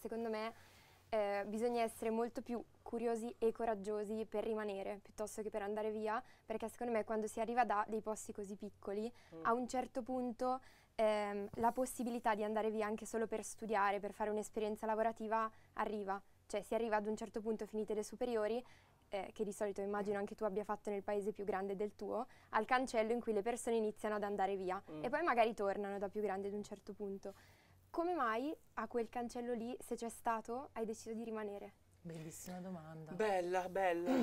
secondo me eh, bisogna essere molto più curiosi e coraggiosi per rimanere piuttosto che per andare via, perché secondo me quando si arriva da dei posti così piccoli, Mm. a un certo punto ehm, la possibilità di andare via anche solo per studiare, per fare un'esperienza lavorativa arriva. Cioè si arriva ad un certo punto finite le superiori, eh, che di solito immagino anche tu abbia fatto nel paese più grande del tuo, al cancello in cui le persone iniziano ad andare via Mm. e poi magari tornano da più grande ad un certo punto. Come mai a quel cancello lì, se c'è stato, hai deciso di rimanere? Bellissima domanda. Bella, bella.